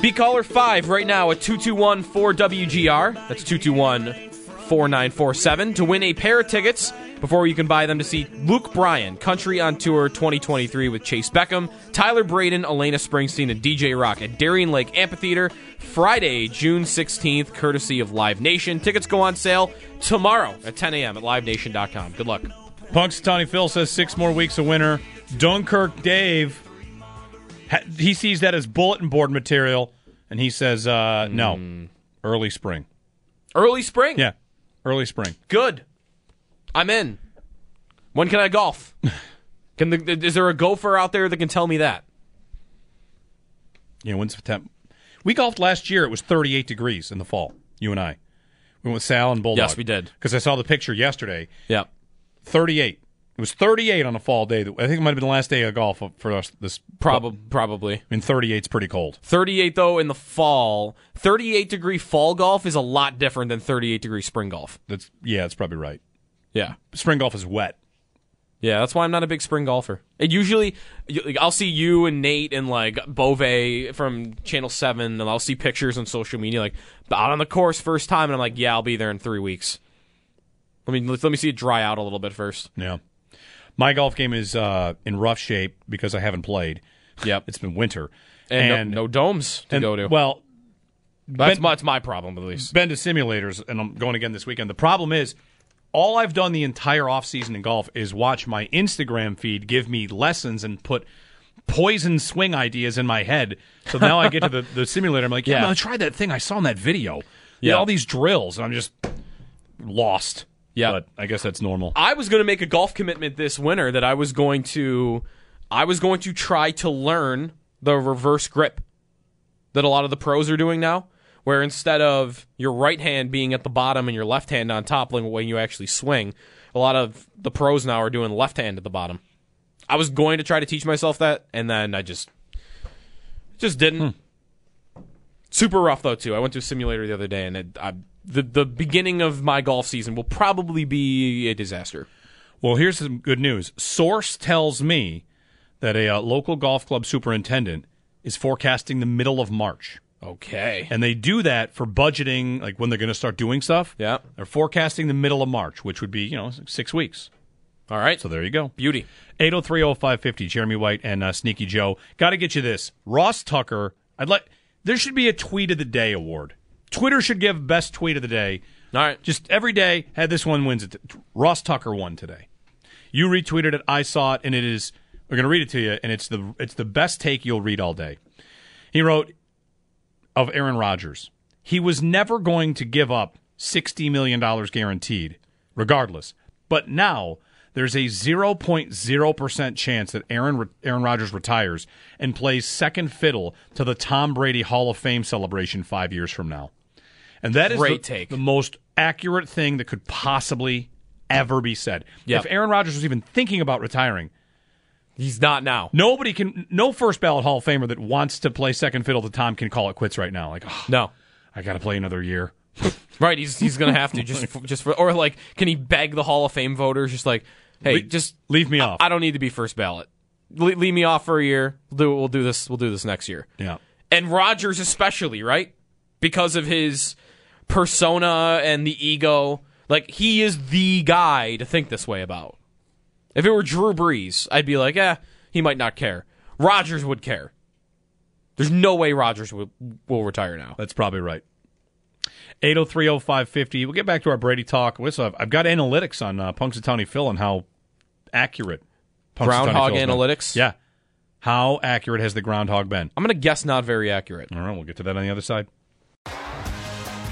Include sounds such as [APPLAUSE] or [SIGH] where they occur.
Be caller 5 right now at 221 4WGR. That's 221 4947 to win a pair of tickets before you can buy them to see Luke Bryan, Country on Tour 2023 with Chayce Beckham, Tyler Braden, Alana Springsteen, and DJ Rock at Darien Lake Amphitheater Friday, June 16th, courtesy of Live Nation. Tickets go on sale tomorrow at 10 a.m. at livenation.com. Good luck. Punxsutawney Phil says six more weeks of winter. Dunkirk Dave, he sees that as bulletin board material, and he says uh, no, early spring. Early spring? Yeah, early spring. Good. I'm in. When can I golf? [LAUGHS] Can the, is there a gopher out there that can tell me that? Yeah, when's the temp? We golfed last year. It was 38 degrees in the fall. You and I. We went with Sal and Bulldog. Yes, we did. Because I saw the picture yesterday. Yeah. 38. It was 38 on a fall day. I think it might have been the last day of golf for us. This Probably. Probably. I mean, 38's pretty cold. 38 though in the fall. 38 degree fall golf is a lot different than 38 degree spring golf. That's yeah, that's probably right. Yeah. Spring golf is wet. Yeah, that's why I'm not a big spring golfer. It usually, I'll see you and Nate and like Bove from Channel Seven, and I'll see pictures on social media like out on the course first time, and I'm like, yeah, I'll be there in three weeks. Let me let me see it dry out a little bit first. Yeah. My golf game is uh, in rough shape because I haven't played. Yep, It's been winter. and, no, no domes to and- go to. Well, that's Ben- my, that's my problem at least. been to simulators, and I'm going again this weekend. The problem is, all I've done the entire off season in golf is watch my Instagram feed give me lessons and put poison swing ideas in my head. So now I get to the, the simulator. I'm like, yeah, Yeah. I'm gonna try that thing I saw in that video. Yeah, Yeah. all these drills, and I'm just lost. Yeah. but I guess that's normal. I was going to make a golf commitment this winter that I was going to I was going to try to learn the reverse grip that a lot of the pros are doing now where instead of your right hand being at the bottom and your left hand on top when you actually swing a lot of the pros now are doing left hand at the bottom I was going to try to teach myself that and then I just just didn't hmm. super rough though too I went to a simulator the other day and it, I, the the beginning of my golf season will probably be a disaster Well, here's some good news. Source tells me that a uh, local golf club superintendent is forecasting the middle of March. Okay. And they do that for budgeting, like when they're going to start doing stuff. Yeah. They're forecasting the middle of March, which would be, you know, six weeks. All right. So there you go. Beauty. 8030550, Jeremy White and uh, Sneaky Joe. Got to get you this. Ross Tucker, I'd like, there should be a tweet of the day award. Twitter should give best tweet of the day. All right. Just every day, had this one wins it. Ross Tucker won today. You retweeted it. I saw it, and it is. We're going to read it to you, and it's the it's the best take you'll read all day. He wrote of Aaron Rodgers. He was never going to give up sixty million dollars guaranteed, regardless. But now there's a zero point zero percent chance that Aaron Aaron Rodgers retires and plays second fiddle to the Tom Brady Hall of Fame celebration five years from now. And that is Great the, take. the most accurate thing that could possibly ever be said. Yep. If Aaron Rodgers was even thinking about retiring, He's not now. nobody can, no first ballot Hall of Famer that wants to play second fiddle to Tom can call it quits right now. Like, oh, No. I got to play another year. [LAUGHS] Right. He's he's gonna have to just [LAUGHS] for, just for or like can he beg the Hall of Fame voters just like hey Le- just leave me off. I don't need to be first ballot. Le- leave me off for a year. We'll do we'll do this we'll do this next year. Yeah. And Rodgers especially right because of his persona and the ego. Like he is the guy to think this way about. If it were Drew Brees, I'd be like, eh, he might not care. Rodgers would care. There's no way Rodgers will, will retire now. That's probably right. 8030550. We'll get back to our Brady talk. What's up? I've got analytics on uh, Punxsutawney Phil and how accurate Groundhog Phil's been. analytics? Yeah. How accurate has the groundhog been? I'm gonna guess not very accurate. All right, we'll get to that on the other side.